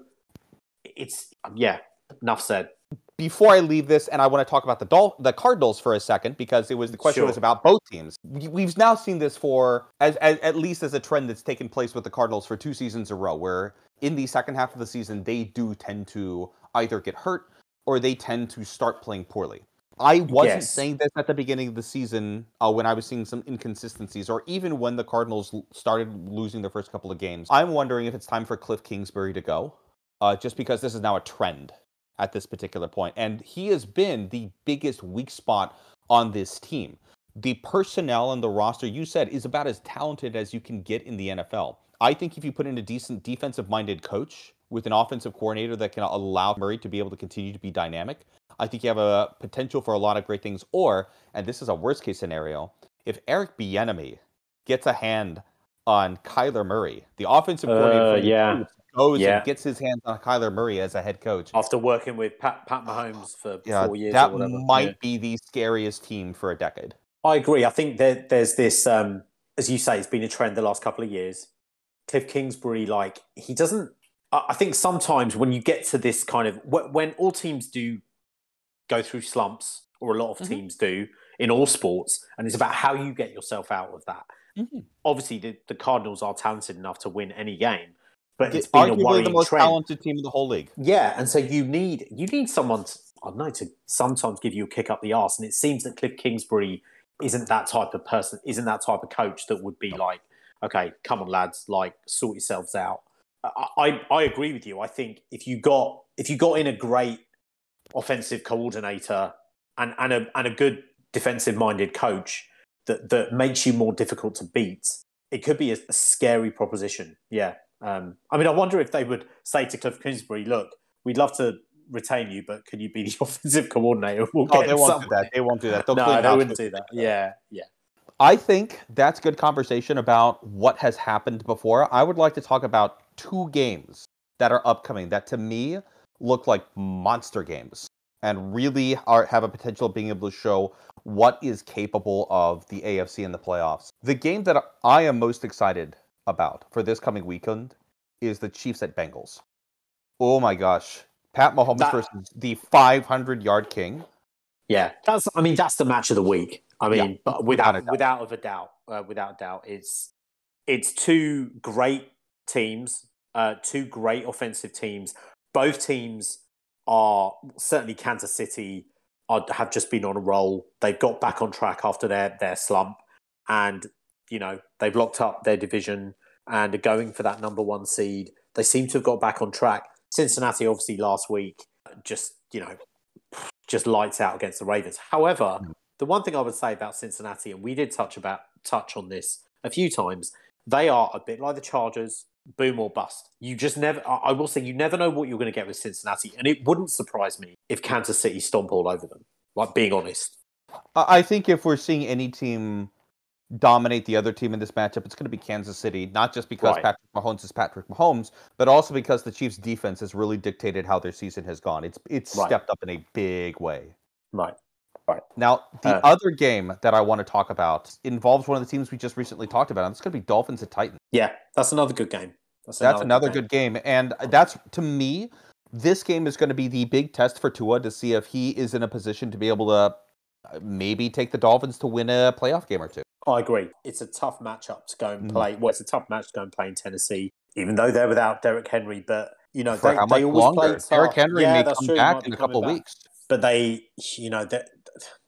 it's yeah, enough said. before I leave this, and I want to talk about the Dol- the Cardinals for a second because it was the question Sure. was about both teams. We- We've now seen this for as, as at least as a trend that's taken place with the Cardinals for two seasons in a row, where in the second half of the season they do tend to either get hurt or they tend to start playing poorly. I wasn't Yes. saying this at the beginning of the season uh, when I was seeing some inconsistencies, or even when the Cardinals l- started losing their first couple of games. I'm wondering if it's time for Cliff Kingsbury to go, uh, just because this is now a trend at this particular point, and he has been the biggest weak spot on this team. The personnel and the roster, you said, is about as talented as you can get in the NFL. I think if you put in a decent defensive minded coach with an offensive coordinator that can allow Murray to be able to continue to be dynamic, I think you have a potential for a lot of great things. Or, and this is a worst case scenario, if Eric Bieniemy gets a hand on Kyler Murray, the offensive coordinator Uh, for the yeah. Goes Yeah. and gets his hands on Kyler Murray as a head coach. After working with Pat, Pat Mahomes for Yeah, four years that or whatever. might Yeah. be the scariest team for a decade. I agree. I think that there's this, um, as you say, it's been a trend the last couple of years. Cliff Kingsbury, like he doesn't. I think sometimes when you get to this kind of when all teams do go through slumps, or a lot of Mhm. teams do in all sports, and it's about how you get yourself out of that. Obviously, the, the Cardinals are talented enough to win any game, but it's been a Arguably worrying the most trend. talented team in the whole league. Yeah, and so you need you need someone to, I don't know to sometimes give you a kick up the arse, and it seems that Cliff Kingsbury isn't that type of person, isn't that type of coach that would be like, okay, come on lads, like sort yourselves out. I, I I agree with you. I think if you got if you got in a great offensive coordinator and and a and a good defensive minded coach that that makes you more difficult to beat, it could be a, a scary proposition. Yeah. Um, I mean, I wonder if they would say to Cliff Kingsbury, "Look, we'd love to retain you, but can you be the offensive coordinator? We'll Oh, they won't some- do that. They won't do that. They'll No, they wouldn't do that. Yeah, yeah. I think that's good conversation about what has happened before. I would like to talk about two games that are upcoming that to me look like monster games and really are have a potential of being able to show what is capable of the AFC in the playoffs. The game that I am most excited about for this coming weekend is the Chiefs at Bengals. Oh my gosh. Pat Mahomes That- versus the 500 yard king. Yeah, that's. I mean, that's the match of the week. I Yeah, mean, but without a without of a doubt, uh, without doubt, it's it's two great teams, uh, two great offensive teams. Both teams are certainly Kansas City are, have just been on a roll. They've got back on track after their their slump, and you know they've locked up their division and are going for that number one seed. They seem to have got back on track. Cincinnati, obviously, last week just you know just lights out against the Ravens. However, the one thing I would say about Cincinnati, and we did touch about touch on this a few times, they are a bit like the Chargers, boom or bust. You just never. I will say, you never know what you're going to get with Cincinnati, and it wouldn't surprise me if Kansas City stomp all over them. Like being honest, I I think if we're seeing any team dominate the other team in this matchup, it's going to be Kansas City, not just because Right. Patrick Mahomes is Patrick Mahomes, but also because the Chiefs' defense has really dictated how their season has gone. It's it's Right. stepped up in a big way. right? Now, the Uh, other game that I want to talk about involves one of the teams we just recently talked about, and it's going to be Dolphins at Titans. Yeah, that's another good game. That's another good game, and that's to me, this game is going to be the big test for Tua to see if he is in a position to be able to uh, maybe take the Dolphins to win a playoff game or two. I agree. It's a tough matchup to go and Mhm. play. Well, it's a tough match to go and play in Tennessee, even though they're without Derrick Henry. But you know, For they, how much they always play longer? tough. Derrick Henry yeah, may that's come true. Back in a couple back. weeks. but they, you know, they,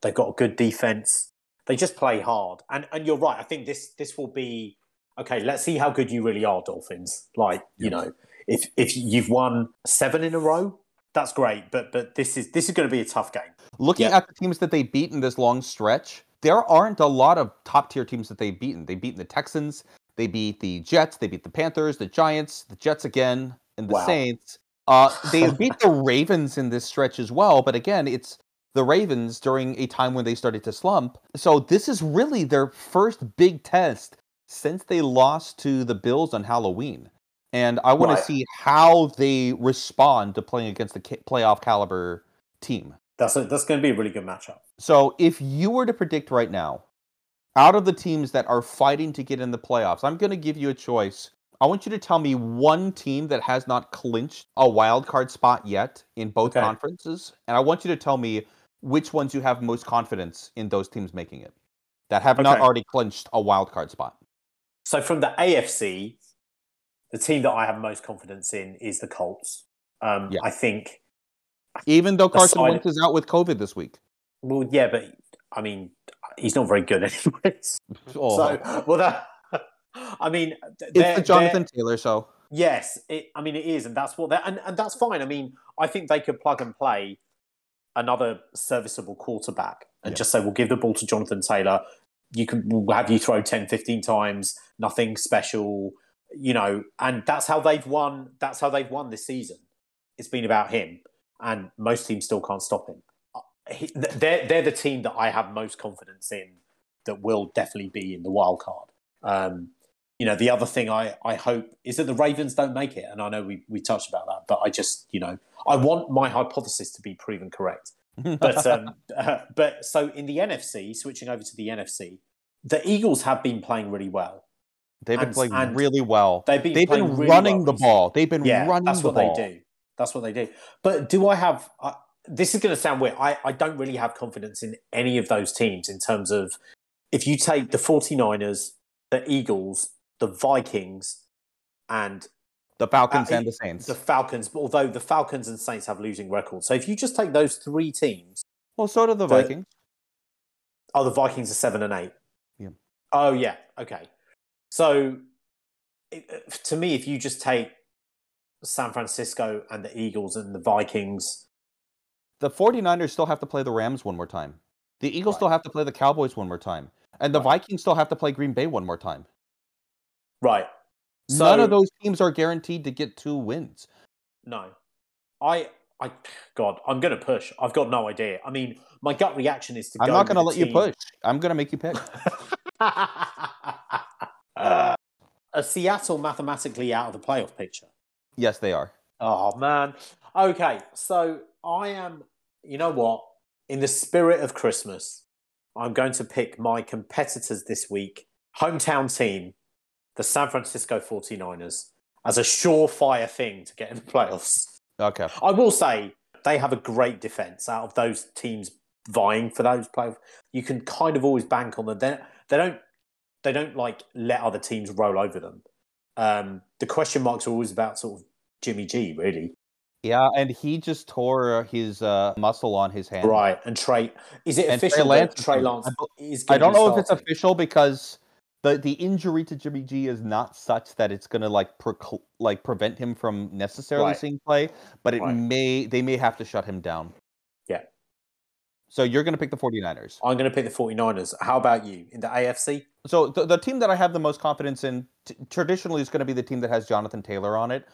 they've got a good defense. They just play hard, and and you're right. I think this this will be okay. Let's see how good you really are, Dolphins. Like you know, if if you've won seven in a row, that's great. But but this is this is going to be a tough game. Looking Yeah. at the teams that they beat in this long stretch, there aren't a lot of top tier teams that they've beaten. They've beaten the Texans, they beat the Jets, they beat the Panthers, the Giants, the Jets again, and the Wow. Saints. Uh, they beat the Ravens in this stretch as well, but again, it's the Ravens during a time when they started to slump. So this is really their first big test since they lost to the Bills on Halloween. And I want Right. to see how they respond to playing against the playoff caliber team. That's a, that's going to be a really good matchup. So if you were to predict right now, out of the teams that are fighting to get in the playoffs, I'm going to give you a choice. I want you to tell me one team that has not clinched a wild card spot yet in both Okay. conferences, and I want you to tell me which ones you have most confidence in those teams making it that have not already clinched a wild card spot. So from the AFC, the team that I have most confidence in is the Colts. Um, Yeah. I think. Even though Carson Wentz is out with COVID this week. Well, yeah, but I mean, he's not very good anyways. Oh, So, well, that. I mean, it's the Jonathan Taylor show. Yes, it, I mean it is, and that's what they're, and, and that's fine. I mean, I think they could plug and play another serviceable quarterback and Yeah. just say, we'll give the ball to Jonathan Taylor. You can we'll have you throw 10, 15 times, nothing special, you know, and that's how they've won. That's how they've won this season. It's been about him, and most teams still can't stop him. Uh, he- They're they're the team that I have most confidence in that will definitely be in the wild card. Um, you know, the other thing I, I hope is that the Ravens don't make it. And I know we, we touched about that, but I just, you know, I want my hypothesis to be proven correct. But, um, uh, but so in the NFC, switching over to the NFC, the Eagles have been playing really well. They've been and- playing and really well. They've been, They've been really running well the ball. They've been Yeah, running that's the what ball. they do. That's what they do. But do I have? Uh, this is going to sound weird. I, I don't really have confidence in any of those teams in terms of if you take the 49ers, the Eagles, the Vikings, and The Falcons Uh, and the Saints. the Falcons. Although the Falcons and Saints have losing records, so if you just take those three teams, well, so do the, the- Vikings. oh, the Vikings are seven and eight. Yeah. Oh yeah. Okay. So it, to me, if you just take San Francisco and the Eagles and the Vikings. The 49ers still have to play the Rams one more time. The Eagles Right. still have to play the Cowboys one more time. And the Right. Vikings still have to play Green Bay one more time. Right. None of those teams are guaranteed to get two wins. No, I, I, God, I'm going to push. I've got no idea. I mean, my gut reaction is to. I'm go not going to let the you push. I'm going to make you pick. Uh, are Seattle mathematically out of the playoff picture? yes, they are. Oh man. Okay, so I am. You know what? In the spirit of Christmas, I'm going to pick my competitors this week. Hometown team, the San Francisco 49ers, as a surefire thing to get in the playoffs. Okay. I will say they have a great defense out of those teams vying for those playoffs. You can kind of always bank on them. They, they don't they don't like let other teams roll over them. Um, the question marks are always about sort of Jimmy G, really. Yeah, and he just tore his uh, muscle on his hand. Right. And Trey is it And Trey official Lance Trey. Lance I don't know if it's official because the the injury to Jimmy G is not such that it's going to like like prevent him from necessarily Right. seeing play, but it Right. may they may have to shut him down. Yeah. So you're going to pick the 49ers. I'm going to pick the 49ers. How about you in the AFC? So the, the team that I have the most confidence in t- traditionally is going to be the team that has Jonathan Taylor on it.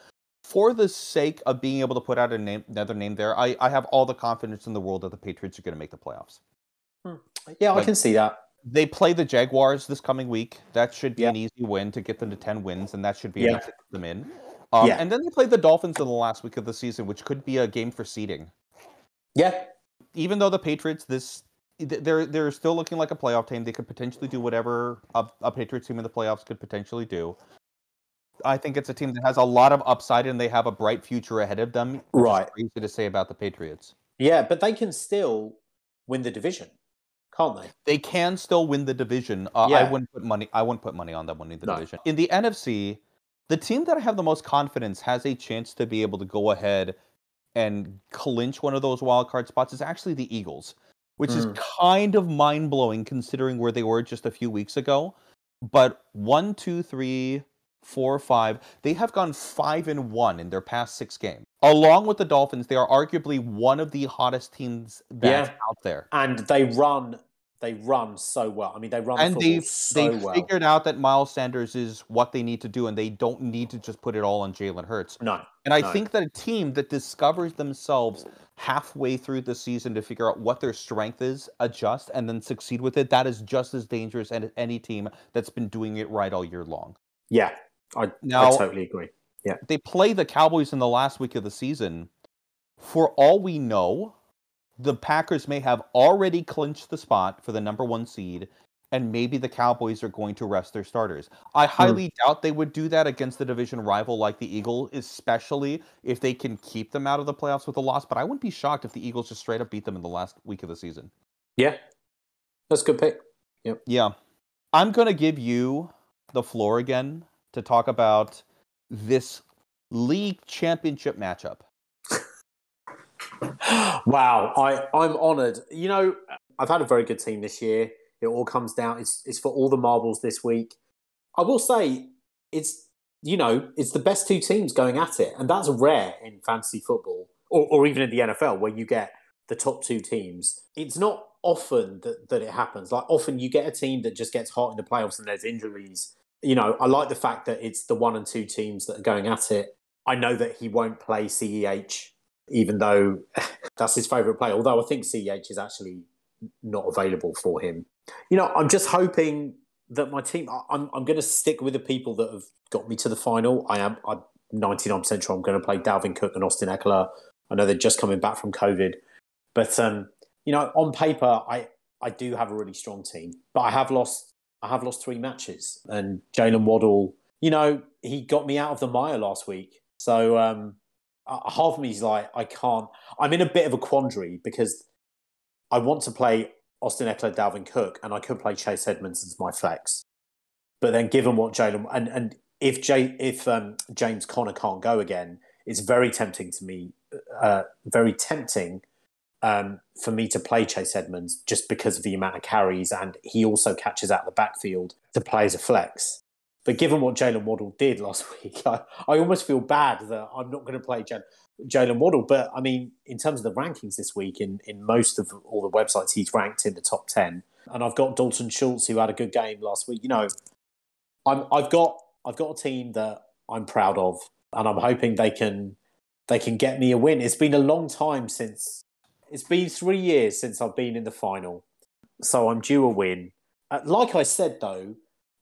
For the sake of being able to put out a name, another name there, I, I have all the confidence in the world that the Patriots are going to make the playoffs. Hmm. Yeah, I can see that. They play the Jaguars this coming week. That should be Yeah. an easy win to get them to 10 wins, and that should be Yeah. enough to get them in. Um, Yeah. And then they play the Dolphins in the last week of the season, which could be a game for seeding. Yeah. Even though the Patriots, this they're they're still looking like a playoff team. They could potentially do whatever a, a Patriots team in the playoffs could potentially do. I think it's a team that has a lot of upside and they have a bright future ahead of them. Right. Easy to say about the Patriots. Yeah, but they can still win the division, can't they? They can still win the division. Uh, I wouldn't put money. I wouldn't put money on them winning the No. division. In the NFC, the team that I have the most confidence has a chance to be able to go ahead and clinch one of those wild card spots is actually the Eagles, which is Mm. kind of mind blowing considering where they were just a few weeks ago. But one, two, three, four, five, they have gone five and one in their past six games. Along with the Dolphins, they are arguably one of the hottest teams that's Yeah. out there. And they run, they run so well. I mean, they run and the they football so they well. figured out that Miles Sanders is what they need to do, and they don't need to just put it all on Jalen Hurts. No, And I No. think that a team that discovers themselves halfway through the season to figure out what their strength is, adjust, and then succeed with it, that is just as dangerous as any team that's been doing it right all year long. yeah, I, Now- I totally agree. Yeah. They play the Cowboys in the last week of the season. For all we know, the Packers may have already clinched the spot for the number one seed, and maybe the Cowboys are going to rest their starters. I Hmm. highly doubt they would do that against the division rival like the Eagle, especially if they can keep them out of the playoffs with a loss. But I wouldn't be shocked if the Eagles just straight up beat them in the last week of the season. Yeah, that's a good pick. Yep. Yeah. I'm going to give you the floor again to talk about this league championship matchup. wow, I, I'm honoured. You know, I've had a very good team this year. It all comes down. It's it's for all the marbles this week. I will say it's you know it's the best two teams going at it, and that's rare in fantasy football or, or even in the NFL where you get the top two teams. It's not often that, that it happens. Like often you get a team that just gets hot in the playoffs and there's injuries. You know, I like the fact that it's the one and two teams that are going at it. I know that he won't play CEH, even though that's his favourite play. Although I think CEH is actually not available for him. You know, I'm just hoping that my team. I'm I'm going to stick with the people that have got me to the final. I am. I'm 99% sure I'm going to play Dalvin Cook and Austin Ekeler. I know they're just coming back from COVID, but um, you know, on paper, I I do have a really strong team, but I have lost. I have lost three matches, and Jaylen Waddle. You know, he got me out of the mire last week, so um, half of me is like, I can't. I'm in a bit of a quandary because I want to play Austin Ekeler, Dalvin Cook, and I could play Chase Edmonds as my flex. But then, given what Jaylen and and if Jay, if um, James Conner can't go again, it's very tempting to me. Uh, very tempting um, for me to play Chase Edmonds just because of the amount of carries, and he also catches out the backfield to play as a flex. But given what Jaylen Waddle did last week, I, I almost feel bad that I'm not going to play Jaylen. Waddle. But I mean, in terms of the rankings this week, in, in most of all the websites, he's ranked in the top 10. And I've got Dalton Schultz, who had a good game last week. You know, I'm, I've got I've got a team that I'm proud of, and I'm hoping they can they can get me a win. It's been a long time since it's been three years since I've been in the final, so I'm due a win. Uh, like I said, though,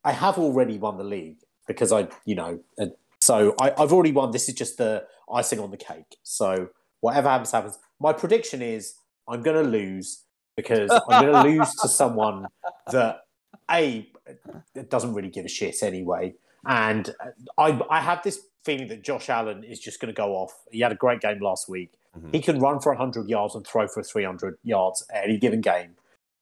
I have already won the league because I, you know, uh, so I, I've already won. This is just the icing on the cake. So whatever happens, happens. My prediction is I'm going to lose because I'm going to lose to someone that a doesn't really give a shit anyway, and I I have this feeling that Josh Allen is just going to go off. He had a great game last week. Mhm. He can run for 100 yards and throw for 300 yards any given game.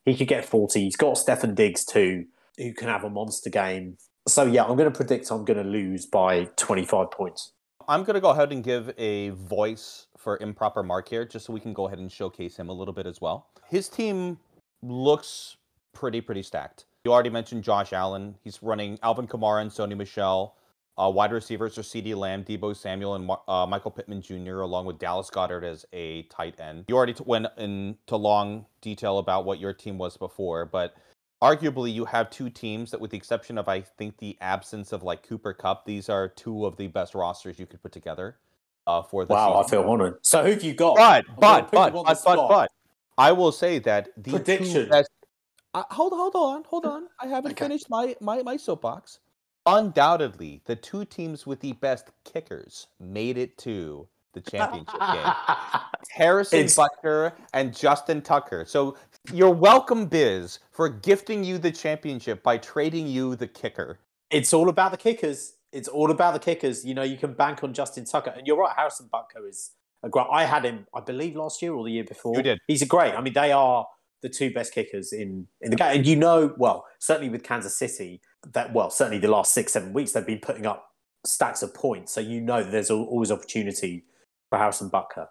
He could get 40. He's got Stefon Diggs too, who can have a monster game. So yeah, I'm going to predict I'm going to lose by 25 points. I'm going to go ahead and give a voice for improper Mark here, just so we can go ahead and showcase him a little bit as well. His team looks pretty, pretty stacked. You already mentioned Josh Allen. He's running Alvin Kamara and Sony Michel. Uh, wide receivers are CeeDee Lamb, Deebo Samuel, and Mar- uh, Michael Pittman Jr., along with Dallas Goedert as a tight end. You already t- went into long detail about what your team was before, but arguably you have two teams that, with the exception of, I think, the absence of like Cooper Kupp, these are two of the best rosters you could put together uh, for the Wow, I feel honoured. So who've you got? But but but but but but I will say that the two Prediction. best. Uh, hold hold on hold on. I haven't Okay. finished my my my soapbox. Undoubtedly, the two teams with the best kickers made it to the championship game. Harrison It's- Butker and Justin Tucker. So you're welcome, Biz, for gifting you the championship by trading you the kicker. it's all about the kickers. It's all about the kickers. You know, you can bank on Justin Tucker, and you're right. Harrison Butker is a great. I had him, I believe, last year or the year before. You did. He's a great. I mean, they are the two best kickers in in the game. And you know, well, certainly with Kansas City, that well, certainly the last six seven weeks they've been putting up stacks of points. So you know there's always opportunity for Harrison Butker.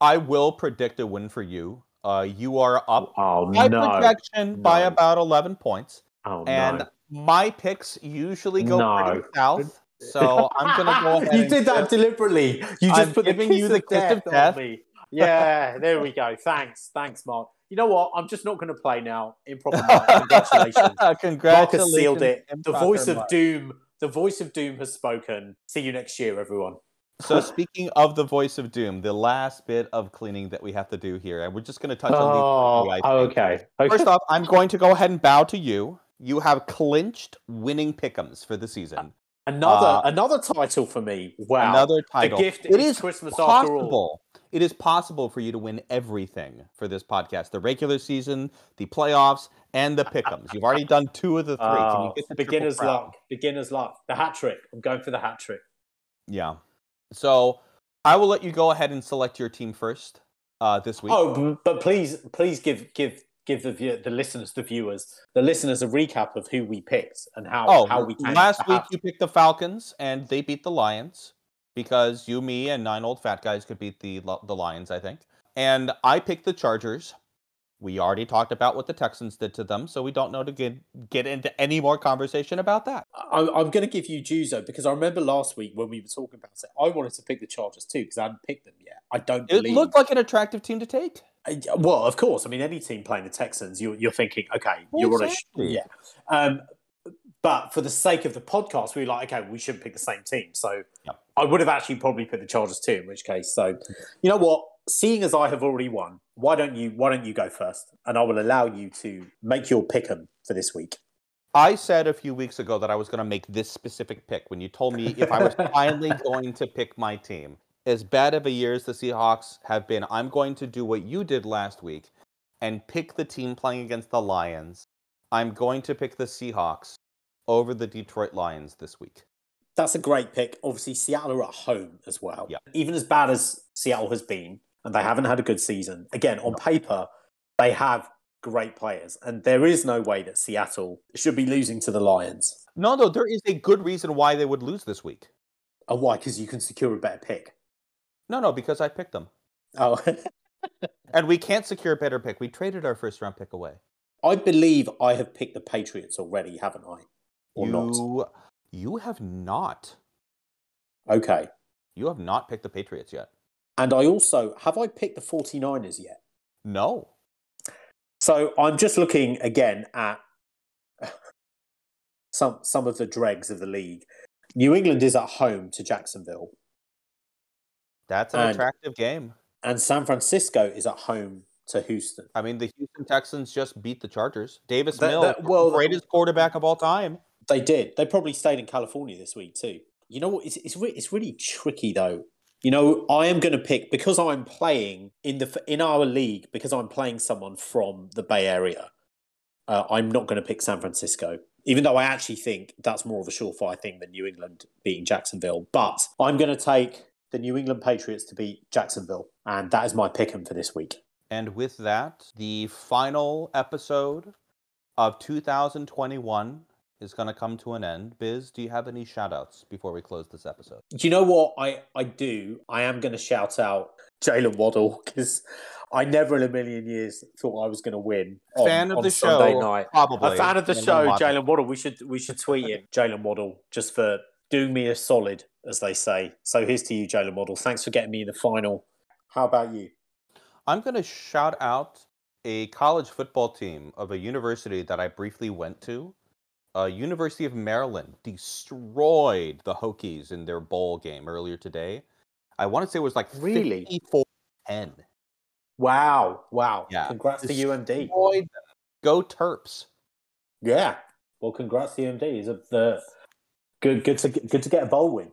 I will predict a win for you. Uh, you are up Oh by no! projection by about 11 points. Oh and no! my picks usually go pretty south. So I'm to go ahead you did that deliberately. You just I'm put the giving kiss you the kiss of death death. Yeah, there we go. Thanks, thanks, Mark. You know what? I'm just not going to play now. Improper Mark. Congratulations. Mark Congratulations. has sealed it. The Improper voice of doom. The voice of doom has spoken. See you next year, everyone. So speaking of the voice of doom, the last bit of cleaning that we have to do here, and we're just going to touch on the. Oh, these. quickly, I think. okay. okay. First off, I'm going to go ahead and bow to you. You have clinched winning pickums for the season. another uh, another title for me. Wow. Another title. The gift It is is Christmas after all. It is possible for you to win everything for this podcast: the regular season, the playoffs, and the pickums. You've already done two of the three. Can you Oh, get the beginner's luck. Beginner's luck. The hat trick. I'm going for the hat trick. Yeah. So I will let you go ahead and select your team first uh, this week. Oh, but please, please give give give the view, the listeners, the viewers, the listeners a recap of who we picked and how Oh, how we came last week you picked the Falcons and they beat the Lions because you, me, and nine old fat guys could beat the the Lions, I think. And I picked the Chargers. We already talked about what the Texans did to them, so we don't know to get get into any more conversation about that. I, I'm going to give you Juzo because I remember last week when we were talking about it, I wanted to pick the Chargers too because I hadn't picked them yet. I don't It believe. looked like an attractive team to take. Well, of course. I mean, any team playing the Texans, you're, you're thinking, okay, you're on a yeah. Um, but for the sake of the podcast, we were like, okay, we shouldn't pick the same team. So Yep. I would have actually probably picked the Chargers too. In which case, so you know what? Seeing as I have already won, why don't you why don't you go first, and I will allow you to make your pick 'em for this week. I said a few weeks ago that I was going to make this specific pick when you told me if I was finally going to pick my team. As bad of a year as the Seahawks have been, I'm going to do what you did last week and pick the team playing against the Lions. I'm going to pick the Seahawks over the Detroit Lions this week. That's a great pick. Obviously, Seattle are at home as well. Yeah. Even as bad as Seattle has been, and they haven't had a good season, again, on paper, they have great players. And there is no way that Seattle should be losing to the Lions. No, no, there is a good reason why they would lose this week. Oh, why? Because you can secure a better pick. No, no, because I picked them. Oh, And we can't secure a better pick. We traded our first round pick away. I believe I have picked the Patriots already, haven't I? Or not? you, you have not. Okay. You have not picked the Patriots yet. And I also, have I picked the 49ers yet? No. So I'm just looking again at some some of the dregs of the league. New England is at home to Jacksonville, That's an And- attractive game. and San Francisco is at home to Houston. I mean, the Houston Texans just beat the Chargers. Davis That- Mills, that- well- greatest quarterback of all time. They did. They probably stayed in California this week too. You know what? It's it's, re- it's really tricky though. You know, I am going to pick because I'm playing in the in our league because I'm playing someone from the Bay Area. Uh, I'm not going to pick San Francisco, even though I actually think that's more of a surefire thing than New England beating Jacksonville. But I'm going to take the New England Patriots to beat Jacksonville, and that is my pick 'em for this week. And with that, the final episode of 2021 is going to come to an end. Biz, do you have any shout outs before we close this episode? Do you know what I, I do? I am going to shout out Jaylen Waddle because I never in a million years thought I was going to win. On, Fan of on the Sunday show, night. Probably. A fan of the and show, then. Jaylen Waddle. We should we should tweet him, Jaylen Waddle, just for doing me a solid, as they say. So here's to you, Jaylen Waddle. Thanks for getting me in the final. How about you? I'm going to shout out a college football team of a university that I briefly went to. Uh, University of Maryland destroyed the Hokies in their bowl game earlier today. I want to say it was like Really? 54 10. Wow, wow. Yeah. Congrats to UMD. Them. Go Terps. Yeah. Well, congrats to UMD. Is a the good good to good to get a bowl win.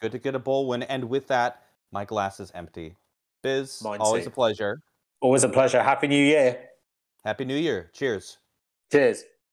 Good to get a bowl win. And with that, my glass is empty. Biz, Mine always too. a pleasure. Always a pleasure. Happy New Year. Happy New Year. Cheers. Cheers.